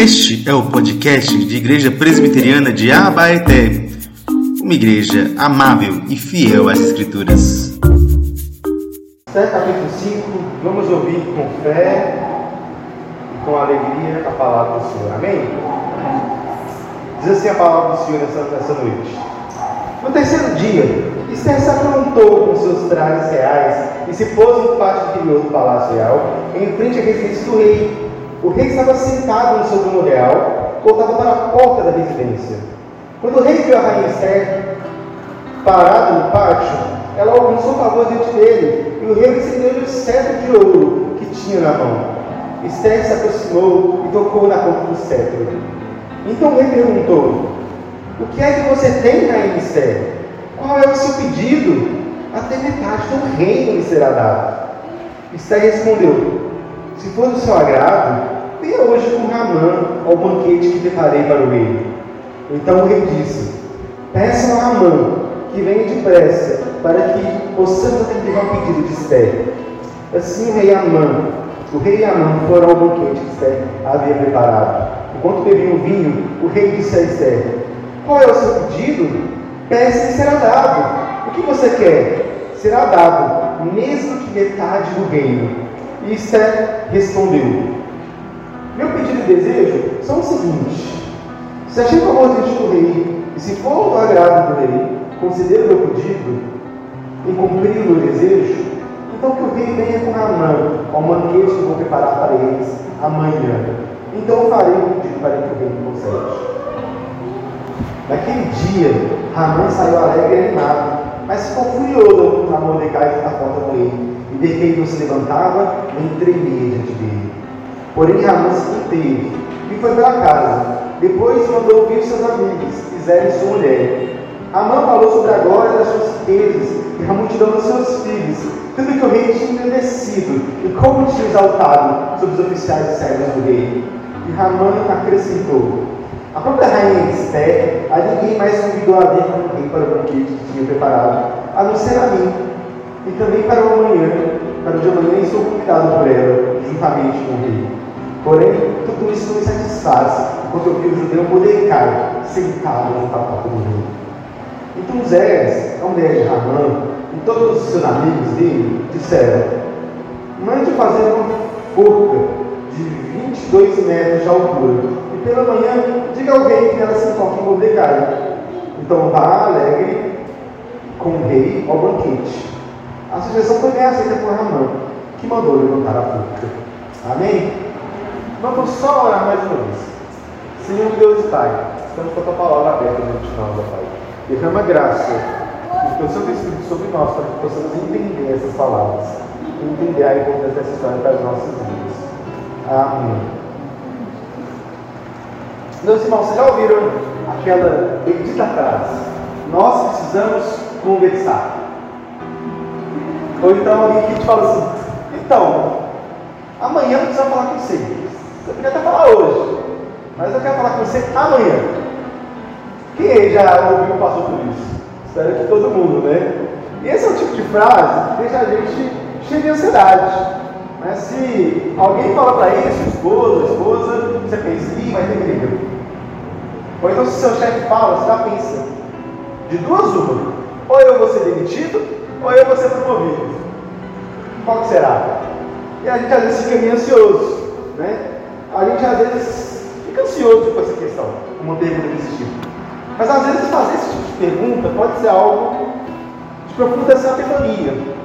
Este é o podcast de Igreja Presbiteriana de Abaeté, uma igreja amável e fiel às Escrituras. Esther capítulo 5, vamos ouvir com fé e com alegria a palavra do Senhor. Amém? Diz assim a palavra do Senhor nessa, nessa noite. No terceiro dia, Esther se aprontou com seus trajes reais e se pôs no pátio interior do palácio real, em frente à residência do rei o rei estava sentado no seu trono real, voltado para a porta da residência. Quando o rei viu a rainha Esther parado no pátio, ela alcançou favor diante dele, e o rei recebeu-lhe o cetro de ouro que tinha na mão. Esther se aproximou e tocou na ponta do cetro. Então o rei perguntou: O que é que você tem, rainha Esther? Qual é o seu pedido? Até metade do reino lhe será dado. Esther respondeu: se for do seu agrado, venha hoje com Ramã ao banquete que preparei para o rei. Então o rei disse: Peça a Ramã que venha depressa, para que possamos atender ao pedido de Esther. Assim o rei Amã, o rei Amã foram ao banquete que Esther havia preparado. Enquanto bebiam vinho, o rei disse a Esther: Qual é o seu pedido? Peça e será dado. O que você quer? Será dado, mesmo que metade do reino. E Esther respondeu: Meu pedido e desejo são os seguintes: se achei favor diante do rei, e se for do agrado do rei, considere o meu pedido em cumprir o meu desejo, então que o rei venha com Amã ao banquete que vou preparar para eles amanhã. Então farei o pedido para que o rei me concede. Naquele dia, Ramã saiu alegre e animado, mas ficou furioso na Mordecai da porta do rei e de não se levantava, tremia diante dele. Porém, Ramã se conteve e foi para casa. Depois mandou ouvir seus amigos, e sua mulher. Amã falou sobre a glória das suas riquezas e a multidão dos seus filhos, tudo que o rei tinha engrandecido e como tinha exaltado sobre os oficiais e servos do rei. E Ramã acrescentou: A própria rainha Esther, a ninguém mais convidou a vir com rei para o banquete que tinha preparado, a não ser a mim e também para o amanhã, para o de amanhã, sou convidado por ela, juntamente com o rei. Porém, tudo isso me satisfaz, enquanto eu vi o judeu Mordecai sentado à porta do rei. Então Zés, a mulher de Ramã, e todos os seus amigos dele disseram: Mande fazer uma forca de 22 metros de altura, e pela manhã diga rei que ela se encontre em Mordecai. Então vá alegre com o rei ao banquete. A sugestão foi bem aceita por Ramã, que mandou levantar a forca. Amém? Vamos só orar mais uma vez. Senhor Deus e Pai, estamos com a tua palavra aberta diante de nós, Pai. Derrama graça e teu Santo Espírito sobre nós para que possamos entender essas palavras e entender a importância dessa história para as nossas vidas. Amém. Meus irmãos, vocês já ouviram aquela bendita frase? Nós precisamos conversar. Ou então alguém que te fala assim, então, amanhã eu preciso falar com você. Você podia até falar hoje, mas eu quero falar com você amanhã. Quem já ouviu ou passou por isso? Espero que todo mundo, né? E esse é o tipo de frase que deixa a gente cheio de ansiedade. Mas se alguém fala para isso, esposa, esposa, você pensa, ih, vai ter briga. Ou então se seu chefe fala, você já pensa, de duas uma, ou eu vou ser demitido, ou eu vou ser promovido? Qual que será? E a gente às vezes fica meio ansioso, né? A gente às vezes fica ansioso com essa questão, uma pergunta desse tipo. Mas às vezes fazer esse tipo de pergunta pode ser algo de profunda sabedoria.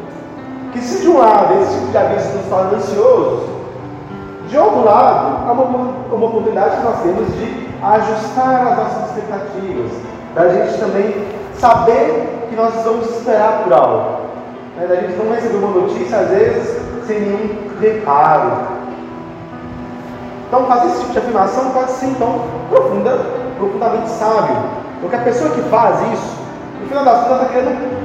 Que se de um lado esse tipo de aviso nos torna ansiosos, de outro lado, há uma, uma oportunidade que nós temos de ajustar as nossas expectativas, da gente também saber que nós vamos esperar por algo. Né? A gente não receber uma notícia, às vezes, sem nenhum reparo. Então, fazer esse tipo de afirmação pode ser, então, profunda, profundamente sábio. Porque a pessoa que faz isso, no final das contas, está querendo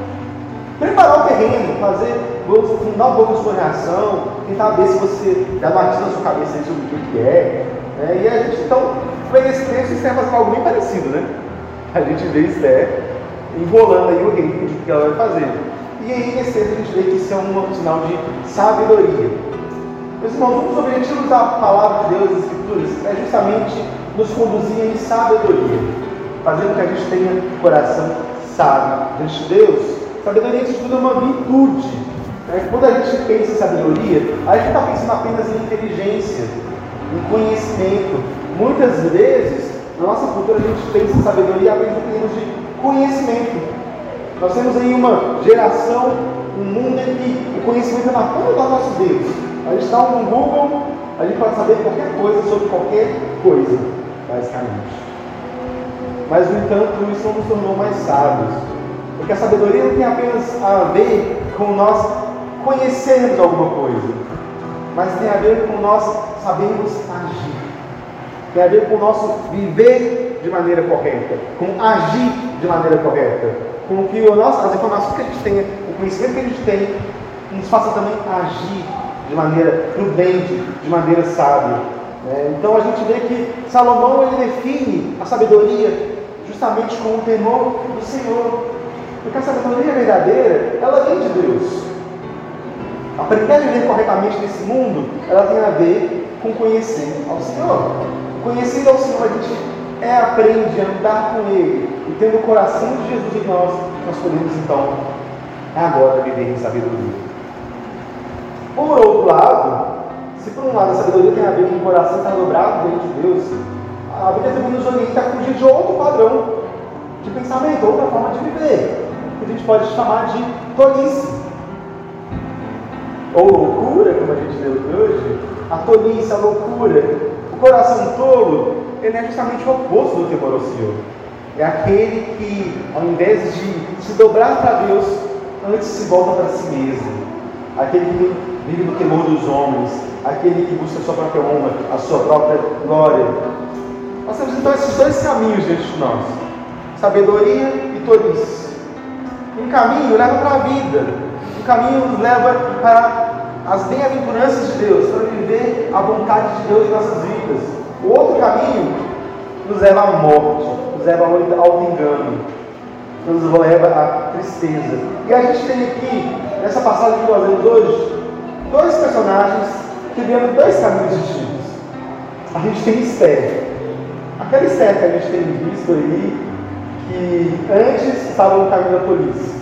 preparar o terreno, fazer, fundar um pouco a sua reação, tentar ver se você já batido na sua cabeça sobre o que é. Né? E a gente, então, vê esse texto, Esther faz algo bem parecido, né? A gente vê Esther enrolando aí o rei o que ela vai fazer. E aí, nesse a gente vê que isso é um sinal de sabedoria. Meus irmãos, um dos objetivos da palavra de Deus, das Escrituras, é justamente nos conduzir em sabedoria, fazendo que a gente tenha coração sábio diante de Deus. Sabedoria que estuda uma virtude. Né? Quando a gente pensa em sabedoria, a gente está pensando apenas em inteligência, em conhecimento. Muitas vezes, na nossa cultura, a gente pensa em sabedoria apenas em termos de conhecimento. Nós temos aí uma geração, um mundo em que o conhecimento é na ponta dos nossos dedos. A gente está no Google, a gente pode saber qualquer coisa sobre qualquer coisa, basicamente. Mas, no entanto, isso não nos tornou mais sábios. Porque a sabedoria não tem apenas a ver com nós conhecermos alguma coisa, mas tem a ver com nós sabermos agir. Tem a ver com o nosso viver de maneira correta, com agir de maneira correta, com que nosso, as informações que a gente tenha, o conhecimento que a gente tem, nos faça também agir de maneira prudente, de maneira sábia. É, então a gente vê que Salomão ele define a sabedoria justamente com o temor do Senhor. Porque a sabedoria verdadeira, ela vem de Deus. Aprender a viver corretamente nesse mundo, ela tem a ver com conhecer ao Senhor. Conhecendo ao Senhor, a gente é, aprende a andar com Ele. E tendo o coração de Jesus em nós, nós podemos então agora viver em sabedoria. Por outro lado, se por um lado a sabedoria tem a ver com o coração estar dobrado diante de Deus, a Bíblia também nos orienta a fugir de outro padrão de pensamento, outra forma de viver, que a gente pode chamar de tolice. Ou loucura, como a gente vê hoje, a tolice, a loucura. O coração tolo, ele é justamente o oposto do temor ao Senhor. É aquele que, ao invés de se dobrar para Deus, antes se volta para si mesmo. Aquele que vive no temor dos homens, aquele que busca a sua própria honra, a sua própria glória. Nós temos então esses dois caminhos diante de nós: sabedoria e tolice. Um caminho leva para a vida, um caminho nos leva para as bem-aventuranças de Deus, para viver a vontade de Deus em nossas vidas. O outro caminho nos leva à morte, nos leva ao engano, nos leva à tristeza. E a gente tem aqui, nessa passagem que nós vemos hoje, dois personagens que vieram dois caminhos distintos. A gente tem Esther. Aquela Esther que a gente tem visto aí, que antes estava no caminho da polícia.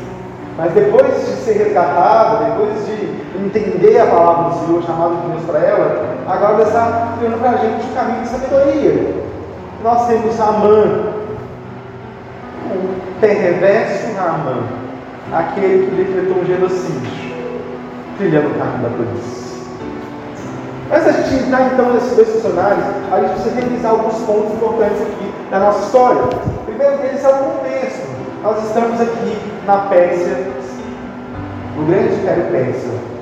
Mas depois de ser resgatada, depois de entender a palavra do Senhor, chamado de Deus para ela, agora está criando para a gente o caminho de sabedoria. Nós temos Amã, o perverso Amã, aquele que decretou um genocídio trilhando o caminho da polícia. Antes da gente entrar então nesses dois funcionários, a gente precisa revisar alguns pontos importantes aqui da nossa história. Primeiro deles é o contexto. Nós estamos aqui na Pérsia, no grande Império Persa.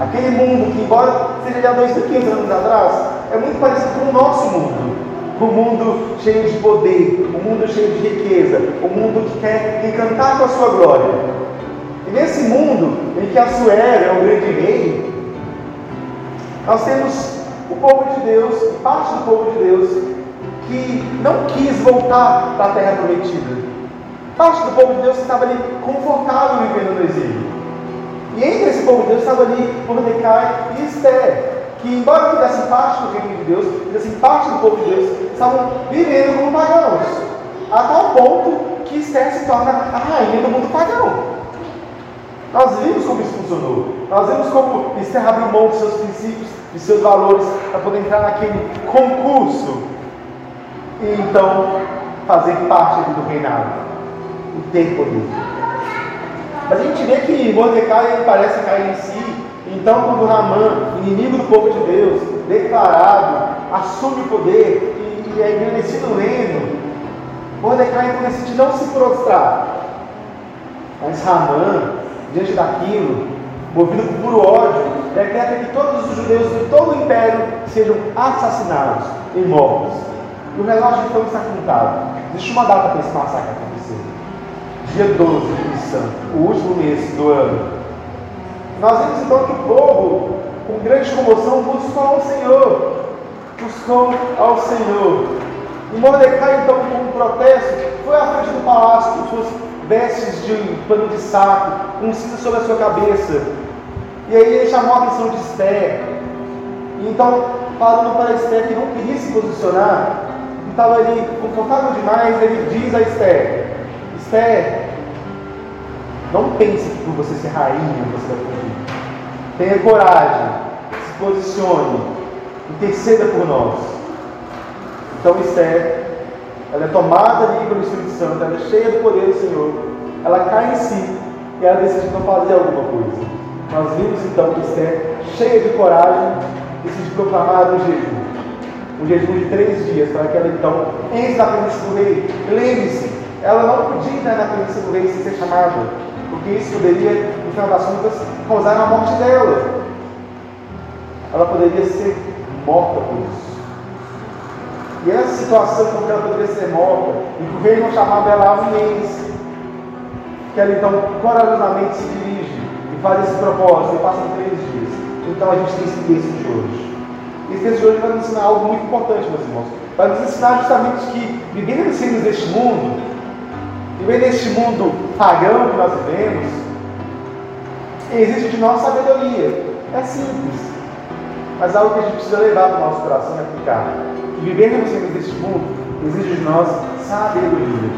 Aquele mundo que, embora seja de há 2.500 anos atrás, é muito parecido com o nosso mundo. O mundo cheio de poder, o mundo cheio de riqueza, o mundo que quer encantar com a sua glória. E nesse mundo em que Assuero é o grande rei, nós temos o povo de Deus, parte do povo de Deus, que não quis voltar para a terra prometida. Parte do povo de Deus que estava ali confortável vivendo no exílio. E entre esse povo de Deus estava ali Mordecai e Esther, que embora fizessem parte do reino de Deus, fizessem parte do povo de Deus, estavam vivendo como pagãos. A tal ponto que Esther se torna a rainha do mundo pagão. Nós vimos como isso funcionou. Nós vimos como Esther abriu mão de seus princípios, de seus valores, para poder entrar naquele concurso e então fazer parte do reinado e ter poder. Mas a gente vê que Mordecai parece cair em si. Então, quando Ramã, inimigo do povo de Deus, declarado, assume o poder e, é engrandecido no reino, Mordecai então decide não se prostrar. Mas Ramã, diante daquilo, movido por puro ódio, decreta que todos os judeus de todo o império sejam assassinados e mortos. E o relógio então está contado. Existe uma data para esse massacre acontecer. Dia 12 o último mês do ano. Nós vemos então que o povo, com grande comoção, buscou ao Senhor. Buscou ao Senhor. E Mordecai, então, como protesto, foi à frente do palácio com suas vestes de pano de saco, um cinto sobre a sua cabeça. E aí ele chamou a atenção de Esther. E então falando para Esther que não queria se posicionar, estava ali confortável demais, ele diz a Esther: Esther, não pense que por você ser rainha você vai fugir. Tenha coragem, se posicione, interceda por nós. Então Esther, ela é tomada ali pelo Espírito Santo, ela é cheia do poder do Senhor, ela cai em si e ela decide não fazer alguma coisa. Nós vimos então que Esther, cheia de coragem, decide proclamar um jejum. Um jejum de três dias, para que ela então entre na presença do rei. Lembre-se, ela não podia entrar na presença do rei sem ser chamada, porque isso poderia, no final das contas, causar a morte dela. Ela poderia ser morta por isso. E essa situação, como ela poderia ser morta, e que o rei não chamava ela há mês, que ela então corajosamente se dirige e faz esse propósito, e passam três dias. Então a gente tem esse texto de hoje. Esse texto de hoje vai nos ensinar algo muito importante, meus irmãos. Vai nos ensinar justamente que, vivendo reinos deste mundo, vivendo neste mundo pagão que nós vivemos, existe de nós sabedoria. É simples. Mas algo que a gente precisa levar para o nosso coração e aplicar. Que reinos deste mundo, exige de nós sabedoria.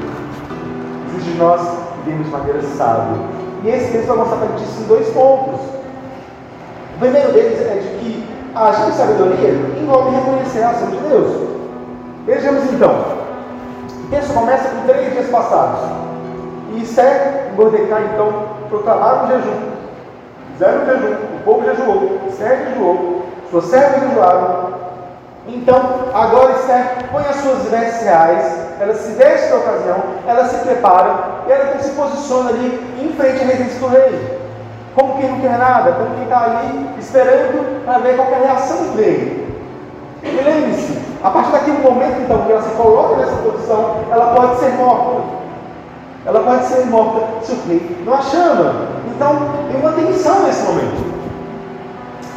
Exige de nós vivemos de maneira sábia. E esse texto vai mostrar para a gente isso em dois pontos. O primeiro deles é de que agir sabedoria envolve reconhecer a ação de Deus. Vejamos então. Texto começa com três dias passados. E Esther e Mordecai então proclamaram o jejum. Fizeram o jejum, o povo jejuou, Esther jejuou, suas servas jejuaram. Então, agora Esther põe as suas vestes reais, ela se veste da ocasião, ela se prepara e ela se posiciona ali em frente à residência do rei. Como quem não quer nada, como quem está ali esperando para ver qual é a reação rei. E lembre-se, a partir daquele momento então que ela se coloca nessa posição, ela pode ser morta. Ela pode ser morta se o rei não a chama. Então tem uma tensão nesse momento.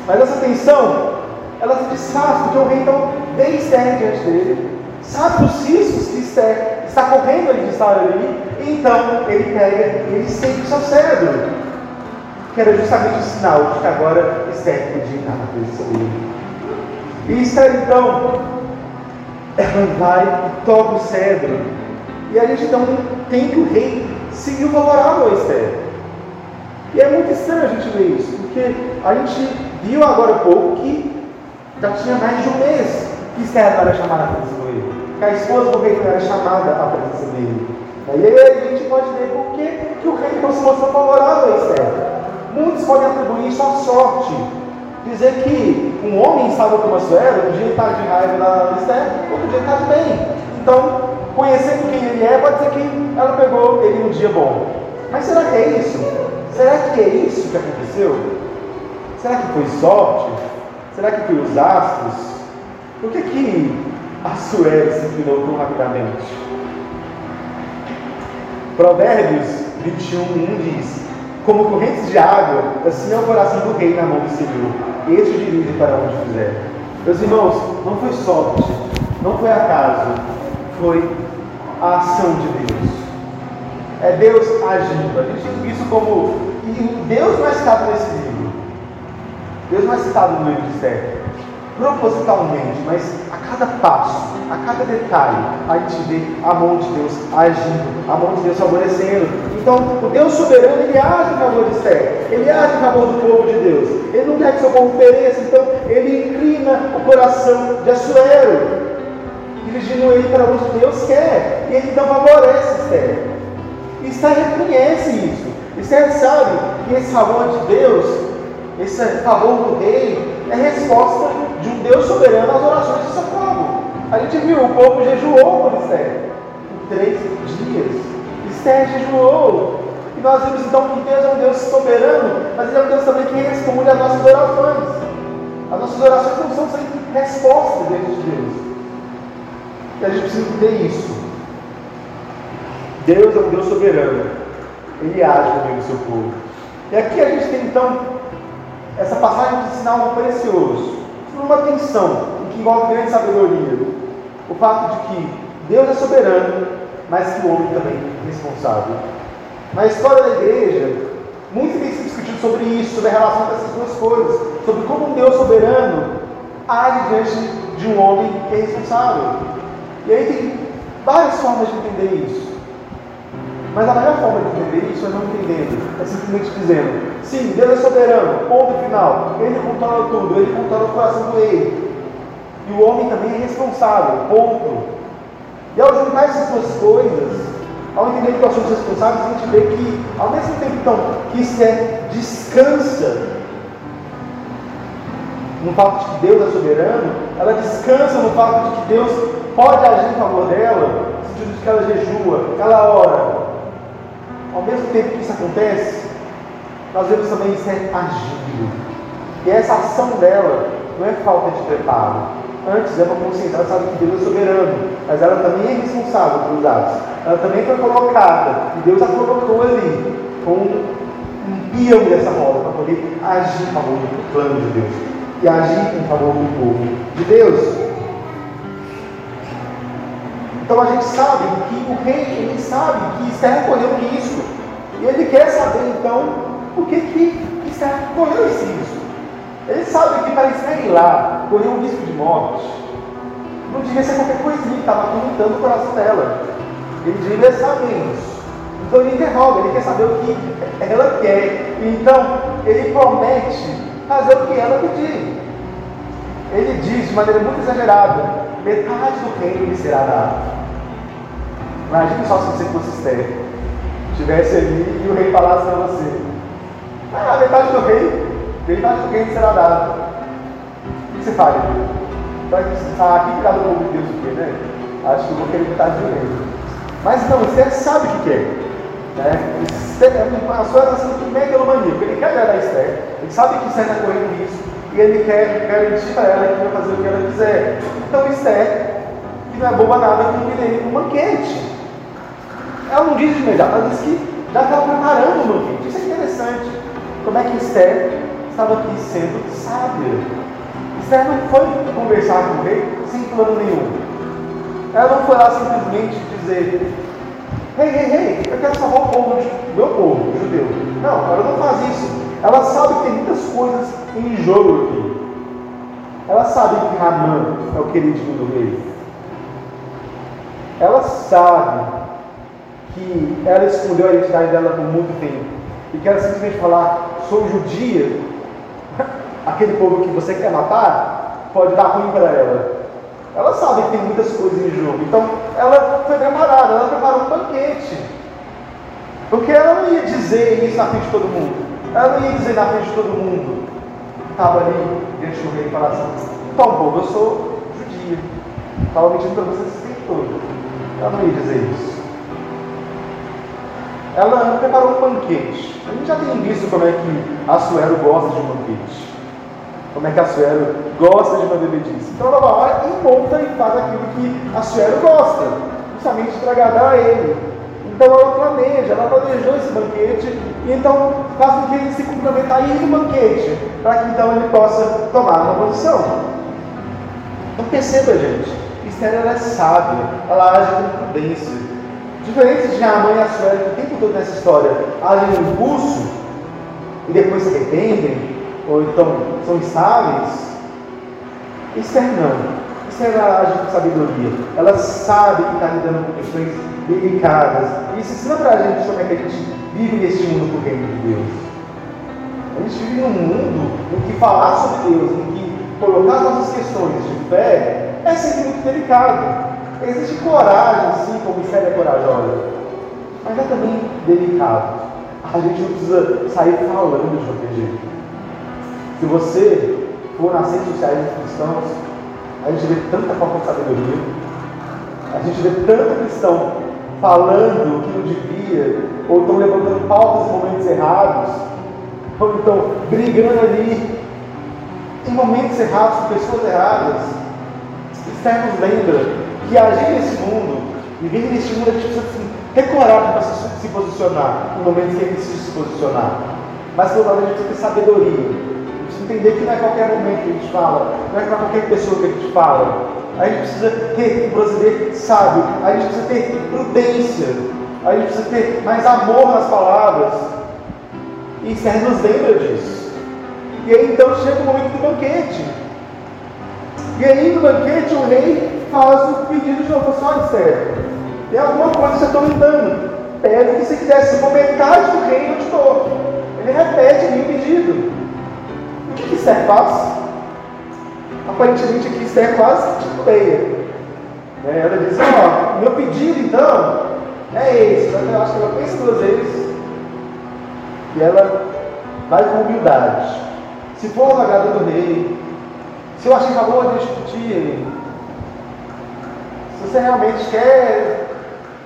Mas essa tensão, ela se desfaz, porque o rei então vê Esther diante dele, sabe dos riscos que Esther está correndo ali de estar ali, e então ele pega e ele sente o seu cérebro, que era justamente o sinal de que agora Esther podia entrar na presença dele. E Esther então, vai e toca o cedro, e a gente então tem que o rei seguiu favorável a Esther. E é muito estranho a gente ver isso, porque a gente viu agora há pouco que já tinha mais de um mês que Esther era chamada à presença rei, que a esposa do rei não era chamada à presença dele. E aí a gente pode ver por que, que o rei não se mostrou favorável a Esther. Muitos podem atribuir isso à sorte. Dizer que um homem estava com uma suegra, um dia está de raiva da Esther, outro dia está de bem. Então, conhecendo quem ele é, pode ser que ela pegou ele no dia bom. Mas será que é isso? Será que é isso que aconteceu? Será que foi sorte? Será que foi os astros? Por que, que a suegra se inclinou tão rapidamente? Provérbios 21, 1 diz: Como correntes de água, assim é o coração do rei na mão do Senhor, este o dirige para onde fizer. Meus irmãos, não foi sorte, não foi acaso, foi a ação de Deus. É Deus agindo. A gente tem isso como. E Deus não é citado nesse livro. Deus não é citado no livro de Esther propositalmente, mas a cada passo, a cada detalhe, a gente vê a mão de Deus agindo, a mão de Deus favorecendo. Então, o Deus soberano, ele age em favor de Esther, ele age em favor do povo de Deus. Ele não quer que seu povo pereça, então ele inclina o coração de Assuero, dirigindo ele para onde Deus quer. E ele então favorece. E Esther reconhece isso. Esther sabe que esse favor de Deus, esse favor do rei, é resposta de um Deus soberano às orações de seu povo. A gente viu, o povo jejuou por Esther por três dias. Esther jejuou. E nós vimos então que Deus é um Deus soberano, mas Ele é um Deus também que responde às nossas orações. As nossas orações não são sem resposta diante de Deus. E a gente precisa entender isso. Deus é um Deus soberano. Ele age no meio do seu povo. E aqui a gente tem então essa passagem de sinal precioso. Uma tensão que envolve grande sabedoria. O fato de que Deus é soberano, mas que o homem também é responsável. Na história da igreja, muito tem se discutido sobre isso, sobre a relação dessas duas coisas, sobre como um Deus soberano age diante de um homem que é responsável. E aí tem várias formas de entender isso. Mas a melhor forma de entender isso é não entendendo, é simplesmente dizendo: sim, Deus é soberano, ponto final. Ele controla tudo, ele controla o coração do rei. E o homem também é responsável, ponto. E ao juntar essas duas coisas, ao entender que nós somos responsáveis, a gente vê que, ao mesmo tempo então, que Esther descansa no fato de que Deus é soberano, ela descansa no fato de que Deus pode agir em favor dela, no sentido de que ela jejua, ela ora. Ao mesmo tempo que isso acontece, nós vemos também Esther agindo. E essa ação dela não é falta de preparo, Antes é uma consciência, ela sabe que Deus é soberano, mas ela também é responsável pelos atos. Ela também foi colocada, e Deus a colocou ali, como um peão dessa roda, para poder agir em favor do plano de Deus e agir em favor do povo de Deus. Então a gente sabe que o rei, ele sabe que Esther colheu um risco. E ele quer saber então por que, que Esther colheu esse risco. Ele sabe que para Esther ir lá correu um risco de morte. Não devia ser qualquer coisinha estava atormentando o coração dela. Ele devia saber isso. Então ele interroga, ele quer saber o que ela quer. Então ele promete fazer o que ela pedir. Ele diz de maneira muito exagerada: metade do reino lhe será dado. Imagine só se você fosse Esther, estivesse ali e o rei falasse para você: Ah, metade do rei, metade do reino será dado você faria? Ah, causa do povo de Deus o quê, né? Acho que eu vou querer do reino. Mas não, você sabe o que quer. Né? A sua relação com megalomaníaco. Ele quer agradar Esther. Ele sabe que Esther está correndo risco. E ele quer garantir para ela que vai fazer o que ela quiser. Então Esther, que não é boba nada, convida ele um banquete. Ela não diz de imediato, ela diz que já estava preparando o banquete. Isso é interessante. Como é que Esther estava aqui sendo sábia. Esther não foi conversar com o rei sem plano nenhum. Ela não foi lá simplesmente dizer: Rei, rei, rei, eu quero salvar o povo, meu povo, judeu. Não, ela não faz isso. Ela sabe que tem muitas coisas em jogo aqui. Ela sabe que Ramã é o queridinho do rei. Ela sabe que ela escondeu a identidade dela por muito tempo. E que ela simplesmente falar, sou judia, aquele povo que você quer matar, pode dar ruim para ela. Ela sabe que tem muitas coisas em jogo. Então, ela foi preparada, ela preparou um banquete. Porque ela não ia dizer isso na frente de todo mundo. Ela não ia dizer na frente de todo mundo. Estava ali diante do rei e falava assim: Então, povo, eu sou judia. Estava mentindo para vocês esse tempo todo. Ela não ia dizer isso. Ela preparou um banquete. A gente já tem visto como é que a Suelo gosta de um banquete como é que a Suero gosta de uma bebedice. Então ela vai lá e monta e faz aquilo que a Suero gosta, justamente para agradar a ele. Então ela planeja, ela planejou esse banquete e então faz com que ele se comprometa a ir no banquete, para que então ele possa tomar uma posição. Então perceba, gente, Esther ela é sábia, ela age com prudência. Diferente de a mãe e a Suero, que o tempo todo nessa história agem no impulso e depois se arrependem, ou então são instáveis, Esther não. Esther age com sabedoria. Ela sabe que está lidando com questões delicadas. Isso ensina para a gente como é que a gente vive neste mundo do reino de Deus. A gente vive num mundo em que falar sobre Deus, em que colocar as nossas questões de fé é sempre muito delicado. Existe coragem, sim, como Esther é corajosa, mas é também delicado. A gente não precisa sair falando de qualquer jeito. Se você for nas redes sociais dos cristãos, a gente vê tanta falta de sabedoria, a gente vê tanto cristão falando que não devia, ou estão levantando pautas em momentos errados, ou então brigando ali em momentos errados com pessoas erradas. Esther nos lembra que agir nesse mundo, viver nesse mundo, a gente precisa assim, ter coragem para se posicionar em momentos que é preciso se posicionar. Mas pelo menos a gente precisa ter sabedoria entender que não é qualquer momento que a gente fala, não é para qualquer pessoa que a gente fala. A gente precisa ter um brasileiro sábio, a gente precisa ter prudência, a gente precisa ter mais amor nas palavras. E Esther nos lembra disso. E aí então chega o momento do banquete. E aí no banquete o rei faz o pedido de novo, só Esther. Tem alguma coisa que você está me dando. Pede o que você quiser, se for metade do reino eu te dou. Ele repete ali o pedido. O que, que Esther faz? Aparentemente aqui Esther quase titubeia. Né? Ela diz, ó, meu pedido então é esse. Eu acho que ela pensa duas vezes. E ela vai com humildade. Se for o agrado do rei, se eu achei favor de discutir, se você realmente quer,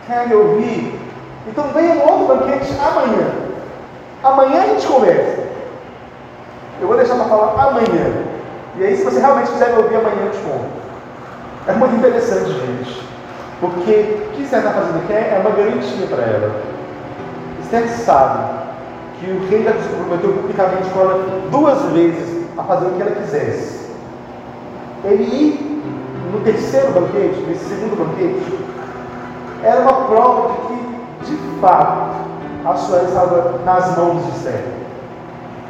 quer me ouvir, então venha no outro banquete amanhã. Amanhã a gente conversa. Eu vou deixar para falar amanhã. E aí, se você realmente quiser me ouvir amanhã, eu te conto. É muito interessante, gente. Porque o que Esther está fazendo aqui é uma garantia para ela. Esther sabe que o rei já comprometeu publicamente com ela duas vezes a fazer o que ela quisesse. Ele ir no terceiro banquete, nesse segundo banquete, era uma prova de que de fato, a sua estava nas mãos de Esther.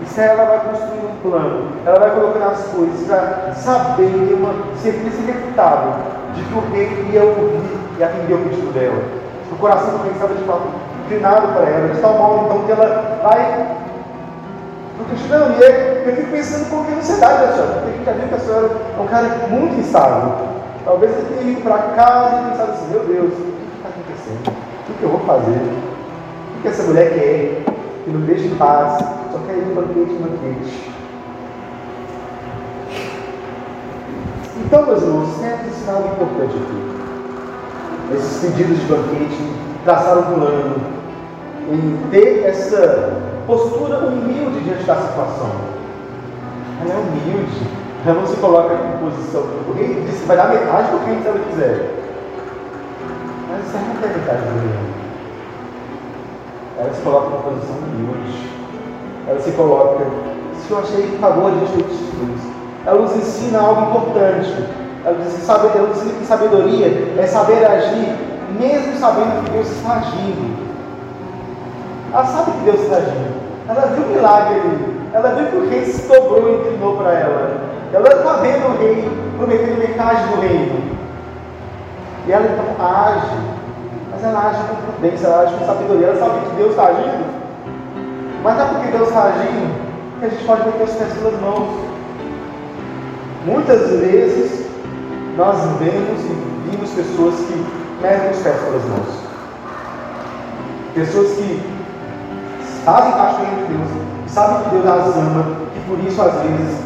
Esther ela vai construir um plano, ela vai colocando as coisas para saber ter uma certeza inevitável de que o rei ia ouvir e atender o pedido dela. O coração do rei estava de fato inclinado para ela, de tal modo então que ela vai questionando. E eu fico pensando com que ansiedade da senhora, porque a gente já viu que a senhora é um cara muito instável. Talvez você tenha ido para casa e pensado assim: meu Deus, o que está acontecendo? O que eu vou fazer? O que essa mulher quer? Que não deixa em paz, só quer ir no banquete, banquete. Então, meus irmãos, sempre ensinar algo importante aqui. Esses pedidos de banquete, traçar um plano, em ter essa postura humilde diante da situação. Ela é humilde, ela não se coloca em posição. O rei disse vai dar metade do que ela quiser. Mas isso não tem metade do reino. Ela se coloca numa posição humilde. Ela se coloca, se eu achei favor de Deus. Ela nos ensina algo importante. Ela diz ela ensina que sabedoria é saber agir, mesmo sabendo que Deus está agindo. Ela sabe que Deus está agindo. Ela viu o milagre ali. Ela viu que o rei se dobrou e inclinou para ela. Ela está vendo o rei prometendo metade do reino. E ela então age, mas ela age com prudência, ela age com sabedoria, ela sabe que Deus está agindo. Mas é porque Deus está agindo que a gente pode meter os pés pelas mãos. Muitas vezes nós vemos e vimos pessoas que metem os pés pelas mãos. Pessoas que fazem cachoeira de Deus, que sabem que Deus as ama, que por isso às vezes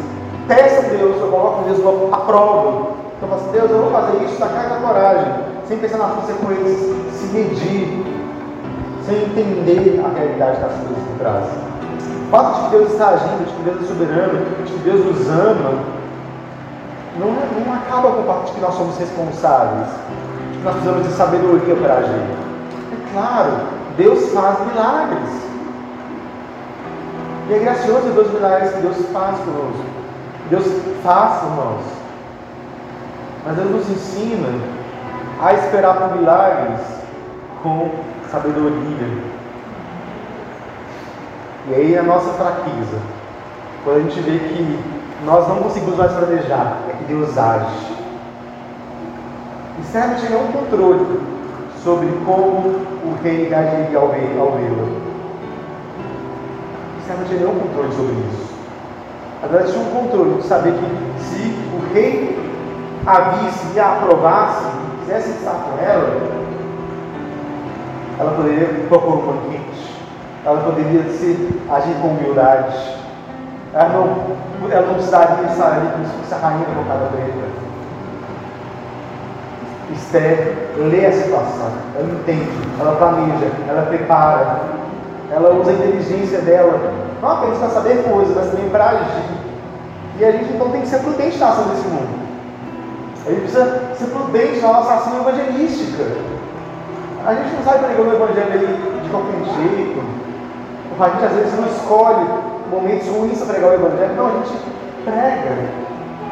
testam Deus, ou colocam Deus à prova, então, assim, Deus, eu vou fazer isso na cara da coragem, sem pensar nas consequências, se medir, sem entender a realidade das coisas que traz. O fato de que Deus está agindo, de que Deus é soberano, de que Deus nos ama, não, não acaba com o fato de que nós somos responsáveis, de que nós precisamos de sabedoria para agir. É claro, Deus faz milagres. E é gracioso os milagres que Deus faz conosco. Deus faz, irmãos mas ele nos ensina a esperar por milagres com sabedoria. E aí a nossa fraqueza, quando a gente vê que nós não conseguimos mais planejar, é que Deus age. E serve de um controle sobre como o rei agiria ao vê-lo. Serve de nenhum controle sobre isso. Agora tinha um controle de saber que se o rei a visse e a aprovasse, quisesse estar com ela, ela poderia propor um banquete, ela poderia ser, agir com humildade, ela não, ela não precisaria estar ali como se fosse a rainha da bocada preta. Esther lê a situação, ela entende, ela planeja, ela prepara, ela usa a inteligência dela, não apenas para saber coisas, mas também para agir. E a gente então tem que ser prudente na ação desse mundo. A gente precisa ser prudente na nossa ação evangelística. A gente não sai pregando o evangelho aí de qualquer jeito. A gente às vezes não escolhe momentos ruins para pregar o evangelho. Não, a gente prega.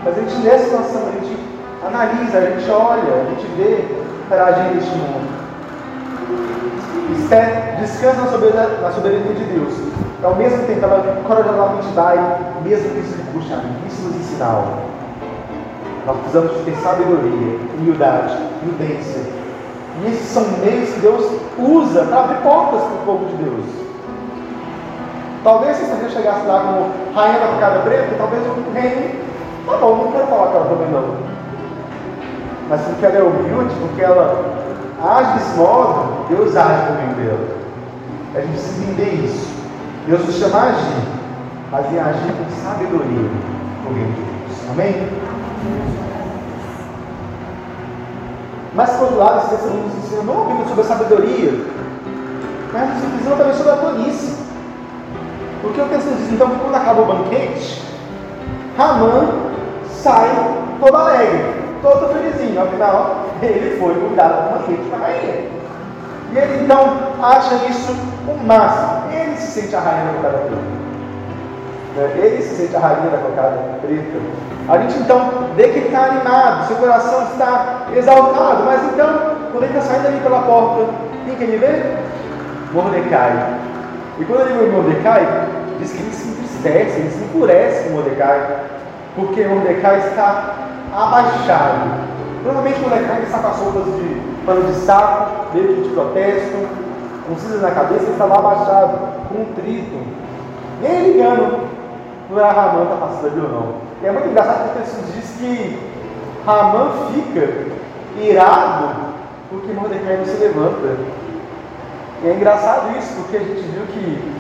Mas a gente lê a situação, a gente analisa, a gente olha, a gente vê para agir neste mundo. Descansa na soberania, na soberania de Deus. Ao mesmo tempo, ela corajosamente dá, mesmo que isso lhe puxe a mim. Isso nos ensina algo. Nós precisamos ter sabedoria, humildade, prudência. E esses são meios que Deus usa para abrir portas para o povo de Deus. Talvez se você chegasse lá como rainha da cocada preta, talvez o reino, tá bom, não quero falar com ela também não. Mas porque ela é humilde, porque ela age desse modo, Deus age meio dela. A gente precisa entender isso. Deus nos chama a agir, mas em agir com sabedoria de Deus. Amém? Mas, por outro lado, esse texto nos ensina não apenas sobre a sabedoria, mas nos ensina também sobre a tolice. Porque o texto diz, então, que quando acaba o banquete, Ramã sai todo alegre, todo felizinho, afinal, ele foi cuidar do banquete para a rainha. E ele, então, acha isso o máximo. Ele se sente a rainha da preta. Né? Ele se sente a rainha da cocada preta. A gente então vê que ele está animado, seu coração está exaltado, mas então, quando ele está saindo ali pela porta, quem que ele vê? Mordecai. E quando ele vê Mordecai, diz que ele se entristece, ele se enfurece com Mordecai, porque Mordecai está abaixado. Provavelmente Mordecai está com as roupas de pano de saco, meio de protesto, com cinzas na cabeça, ele estava abaixado, com um trito, nem ligando para Ramã está passando ali ou não. E é muito engraçado que o texto diz que Ramã fica irado porque Mordecai não se levanta. E é engraçado isso, porque a gente viu que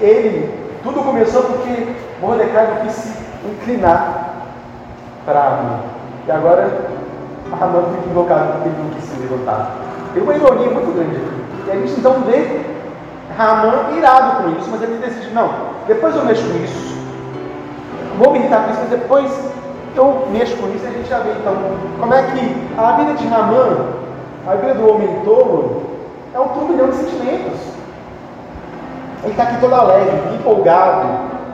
ele, tudo começou porque Mordecai não quis se inclinar para Ramã. E agora Ramã fica invocado porque ele não quis se levantar. Tem uma ironia muito grande aqui. E a gente então vê Ramã irado com isso, mas ele decide, não, depois eu mexo com isso. Vou me irritar com isso, mas depois eu mexo com isso e a gente já vê então como é que a vida de Ramã, a vida do homem tolo, é um turbilhão de sentimentos. Ele está aqui todo alegre, empolgado,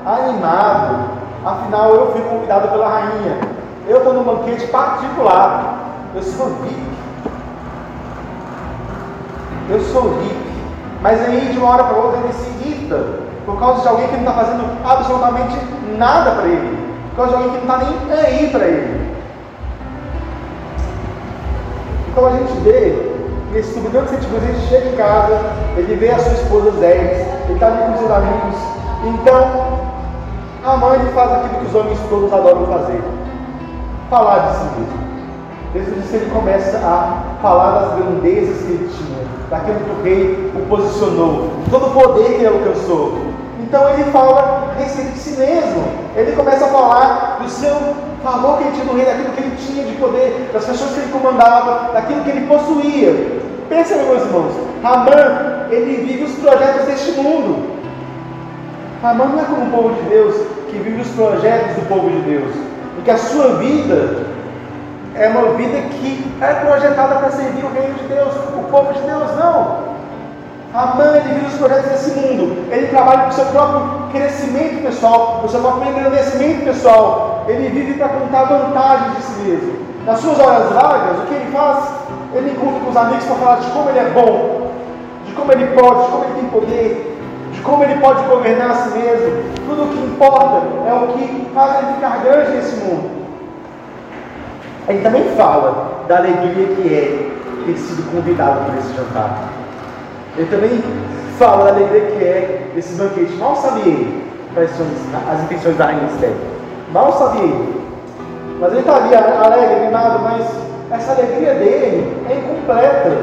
animado. Afinal, eu fui convidado pela rainha. Eu estou num banquete particular. Eu sou VIP. Eu sou VIP. Mas aí, de uma hora para outra, ele se irrita por causa de alguém que não está fazendo absolutamente nada para ele. Por causa de alguém que não está nem aí para ele. Então a gente vê nesse turbilhão de sentimentos, ele chega em casa, ele vê a sua esposa Zé, ele está ali com seus amigos. Então, a mãe faz aquilo que os homens todos adoram fazer: falar de si mesmo. Disse que ele começa a falar das grandezas que ele tinha, daquilo que o rei o posicionou, todo o poder que ele alcançou. Então ele fala respeito de si mesmo. Ele começa a falar do seu favor que ele tinha no rei, daquilo que ele tinha de poder, das pessoas que ele comandava, daquilo que ele possuía. Pensa, meus irmãos, Ramã, ele vive os projetos deste mundo. Ramã não é como o povo de Deus que vive os projetos do povo de Deus, porque a sua vida é uma vida que é projetada para servir o reino de Deus, o povo de Deus, não. Amã, ele vive os projetos desse mundo, ele trabalha para o seu próprio crescimento pessoal, para o seu próprio engrandecimento pessoal, ele vive para contar vantagens de si mesmo. Nas suas horas vagas, o que ele faz? Ele encontra com os amigos para falar de como ele é bom, de como ele pode, de como ele tem poder, de como ele pode governar a si mesmo. Tudo o que importa é o que faz ele ficar grande nesse mundo. Ele também fala da alegria que é ter sido convidado para esse jantar. Ele também fala da alegria que é esse banquete. Mal sabia ele as intenções da rainha Esther. Mal sabia ele. Mas ele está ali alegre, animado, mas essa alegria dele é incompleta.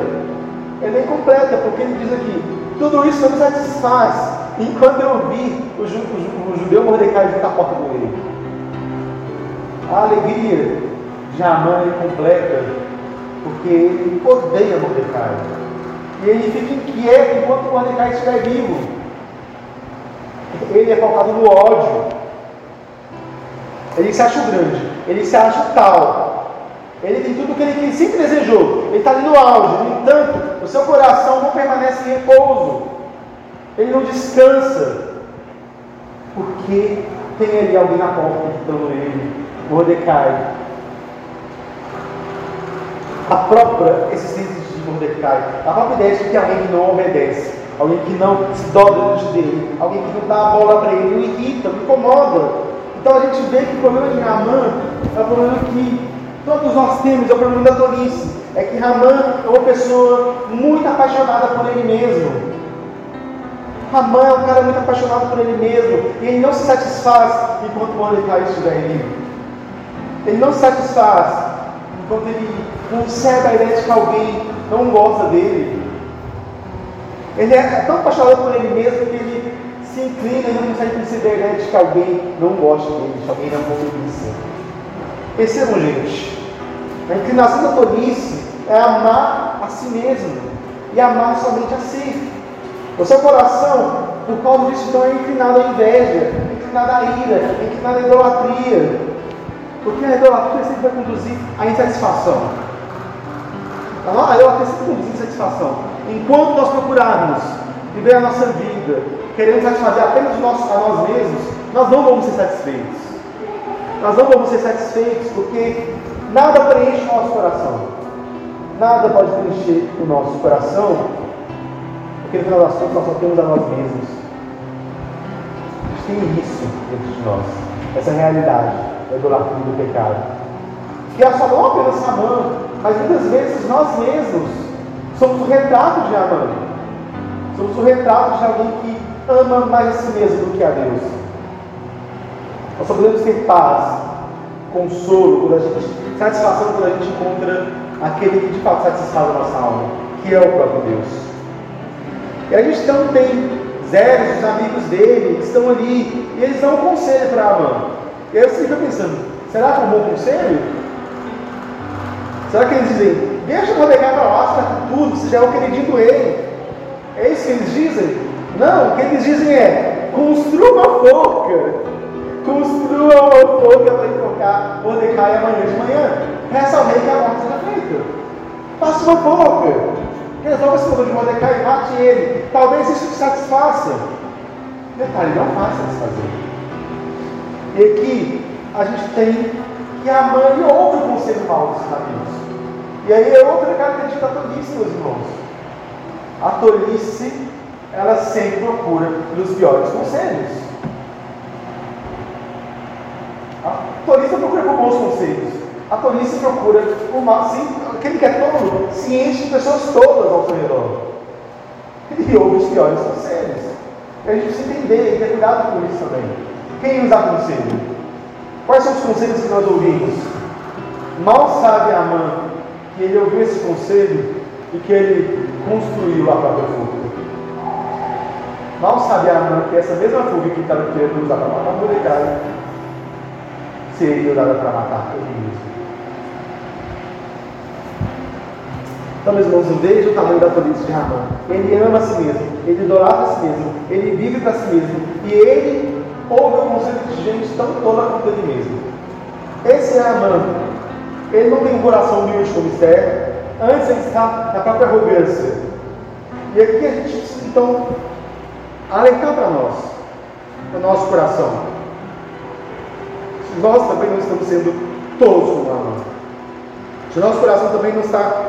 Ela é incompleta, porque ele diz aqui: tudo isso não me satisfaz enquanto eu vi o, ju, o, o judeu Mordecai junto à porta do rei. A alegria de Amã é incompleta, porque ele odeia Mordecai. E ele fica inquieto enquanto Mordecai estiver vivo. Ele é pautado no ódio. Ele se acha grande, ele se acha tal. Ele tem tudo o que ele sempre desejou. Ele está ali no auge. No entanto, o seu coração não permanece em repouso. Ele não descansa. Porque tem ali alguém na porta gritando ele. Mordecai. A própria existência Mordecai, a própria ideia de que alguém que não obedece, alguém que não se dobra diante dele, alguém que não dá a bola para ele, o irrita, o incomoda. Então a gente vê que o problema de Naamã é o problema que todos nós temos, é o problema da tolice. É que Ramã é uma pessoa muito apaixonada por ele mesmo. Ramã é um cara muito apaixonado por ele mesmo. E ele não se satisfaz enquanto Mordecai estiver ali. Ele não se satisfaz enquanto ele concebe a ideia de que alguém não gosta dele. Ele é tão apaixonado por ele mesmo que ele se inclina e não consegue conceber a ideia de que alguém não gosta dele, de que alguém não convence. Percebam, gente, a inclinação da tolice é amar a si mesmo e amar somente a si. O seu coração, por causa disso, então é inclinado à inveja, inclinado à ira, inclinado à idolatria. Porque a idolatria sempre vai conduzir à insatisfação. A idolatria sempre conduz à insatisfação. Enquanto nós procurarmos viver a nossa vida, querendo satisfazer apenas a nós mesmos, nós não vamos ser satisfeitos. Nós não vamos ser satisfeitos porque nada preenche o nosso coração. Nada pode preencher o nosso coração porque no final das contas nós só temos a nós mesmos. A gente tem isso dentro de nós. Essa realidade da idolatria do pecado. Que é só não apenas Amã, mas muitas vezes nós mesmos somos o retrato de Amã. Somos o retrato de alguém que ama mais a si mesmo do que a Deus. Nós só podemos ter paz, consolo, quando a gente, satisfação quando a gente encontra aquele que de fato satisfaz a nossa alma, que é o próprio Deus. E a gente então tem Zé, os amigos dele, estão ali, e eles dão um conselho para Amã. E aí você fica pensando, será que é um bom conselho? Será que eles dizem, deixa o Mordecai para lá, fica com tudo, você já é o do rei? É isso que eles dizem? Não, o que eles dizem é, construa uma forca. Construa uma forca para enfocar Mordecai amanhã de manhã. Peça ao rei que a morte seja feita. Faça uma forca. Resolva esse problema de Mordecai e mate ele. Talvez isso te satisfaça. Detalhe, não vai satisfazer. E aqui a gente tem que a mãe ouve o conselho mal dos amigos. E aí é outra característica da tolice, meus irmãos. A tolice, ela sempre procura os piores conselhos. A tolice procura por bons conselhos. A tolice procura o mal, sim, aquele que é tolo se enche de pessoas todas ao seu redor. E ouve os piores conselhos. E a gente precisa entender e ter cuidado com isso também. Quem nos aconselha? Quais são os conselhos que nós ouvimos? Mal sabe a mãe que ele ouviu esse conselho e que ele construiu a própria fuga. Mal sabe a mãe que essa mesma fuga que estava querendo usar para matar Mordecai seria usada para matar ele mesmo. Então, meus irmãos, veja o tamanho da tolice de Ramã. Ele ama a si mesmo, ele idolatra a si mesmo, ele vive para si mesmo, e ele ouve o conselho de gente tão tola quanto ele mesmo. Esse é Ramã. Ele não tem um coração humilde como Esther, antes ele está na própria arrogância. E aqui a gente precisa, então, alertar para nós, para o nosso coração. Nós também não estamos sendo todos como Ramã. Se o nosso coração também não está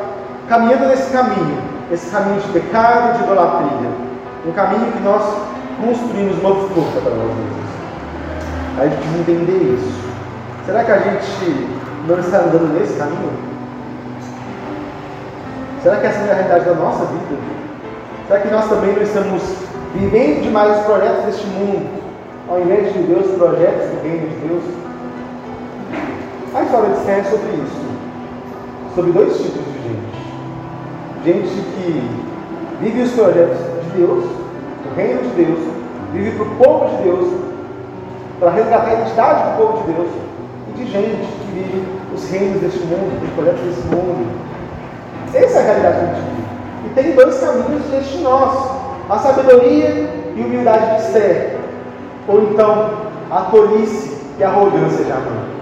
caminhando nesse caminho, esse caminho de pecado, de idolatria, um caminho que nós construímos uma força para nós mesmos. A gente precisa entender isso. Será que a gente não está andando nesse caminho? Será que essa é a realidade da nossa vida? Será que nós também não estamos vivendo demais os projetos deste mundo, ao invés de Deus, os projetos do reino de Deus? A história de é sobre isso. Sobre dois tipos de gente gente que vive os projetos de Deus, reino de Deus, vive para o povo de Deus, para resgatar a identidade do povo de Deus, e de gente que vive os reinos deste mundo, os projetos desse mundo. Essa é a realidade que a gente vive. E tem dois caminhos diante de nós: a sabedoria e humildade de Esther, ou então a tolice e a arrogância de Amã.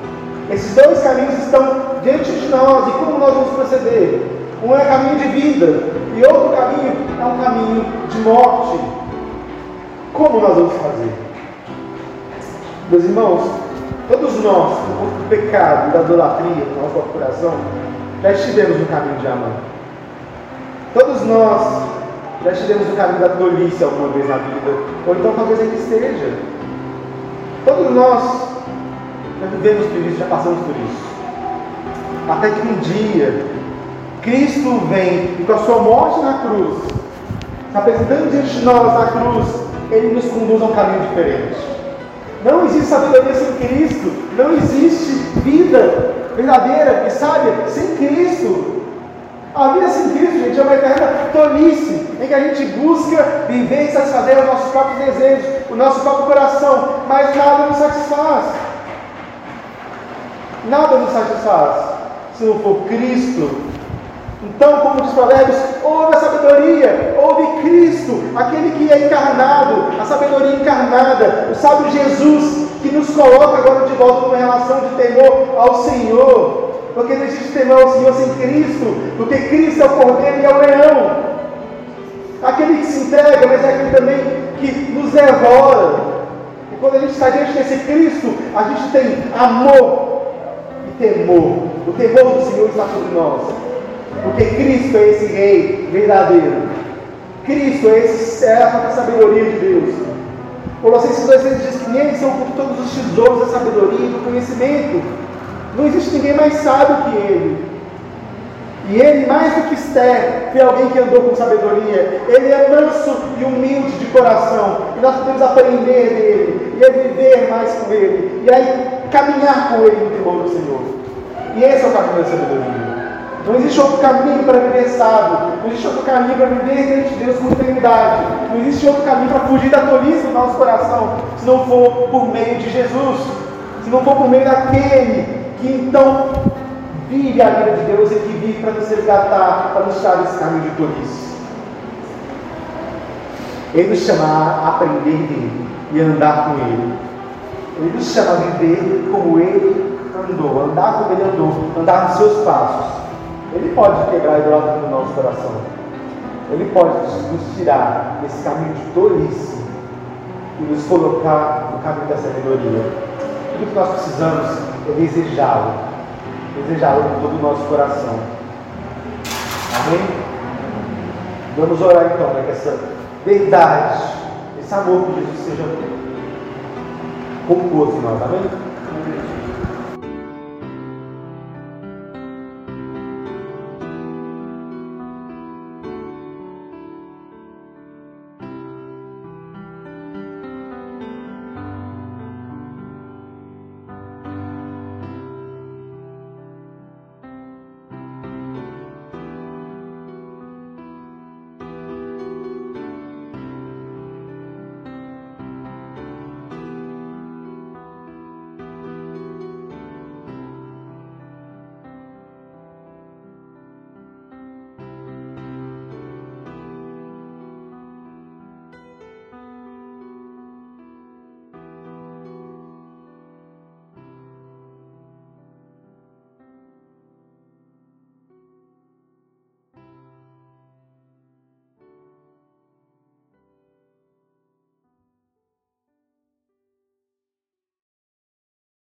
Esses dois caminhos estão diante de nós, e como nós vamos proceder? Um é caminho de vida e outro caminho é um caminho de morte. Como nós vamos fazer? Meus irmãos, todos nós, do pecado da idolatria no nosso coração, já estivemos no caminho de Amã. Todos nós já estivemos no caminho da tolice alguma vez na vida, ou então talvez ainda esteja. Todos nós Já vivemos por isso, já passamos por isso. Até que um dia, Cristo vem e com a sua morte na cruz, se apresentando diante de nós na cruz, Ele nos conduz a um caminho diferente. Não existe sabedoria sem Cristo, não existe vida verdadeira e sábia sem Cristo. A vida sem Cristo, gente, é uma eterna tolice, em que a gente busca viver e satisfazer os nossos próprios desejos, o nosso próprio coração, mas nada nos satisfaz. Nada nos satisfaz se não for Cristo. Então, como diz Provérbios, ouve a sabedoria, ouve Cristo, aquele que é encarnado, a sabedoria encarnada, o sábio Jesus, que nos coloca agora de volta numa relação de temor ao Senhor. Porque não existe temor ao Senhor sem Cristo, porque Cristo é o cordeiro e é o leão. Aquele que se entrega, mas é aquele também que nos devora. E quando a gente está diante desse Cristo, a gente tem amor e temor. O temor do Senhor está sobre nós. Porque Cristo é esse rei verdadeiro. Cristo é esse servo da sabedoria de Deus. Colossenses 2 diz que neles são todos os tesouros da sabedoria e do conhecimento. Não existe ninguém mais sábio que ele. E ele, mais do que Esther, foi alguém que andou com sabedoria. Ele é manso e humilde de coração. E nós podemos aprender dele. E é viver mais com ele. E aí caminhar com ele no temor do Senhor. E esse é o caminho da sabedoria. Não existe outro caminho para viver sábio. Não existe outro caminho para viver diante de Deus com eternidade. Não existe outro caminho para fugir da tolice do nosso coração. Se não for por meio de Jesus. Se não for por meio daquele que então vive a vida de Deus e que vive para nos resgatar, para nos tirar desse caminho de tolice. Ele nos chama a aprender dele e andar com ele. Ele nos chama a viver como ele andou, andar como ele andou, andar nos seus passos. Ele pode quebrar a idolatria no nosso coração. Ele pode nos tirar desse caminho de tolice e nos colocar no caminho da sabedoria. Tudo que nós precisamos é desejá-lo. Desejá-lo com todo o nosso coração. Amém? Vamos orar então para que essa verdade, esse amor por Jesus seja composto em nós. Amém?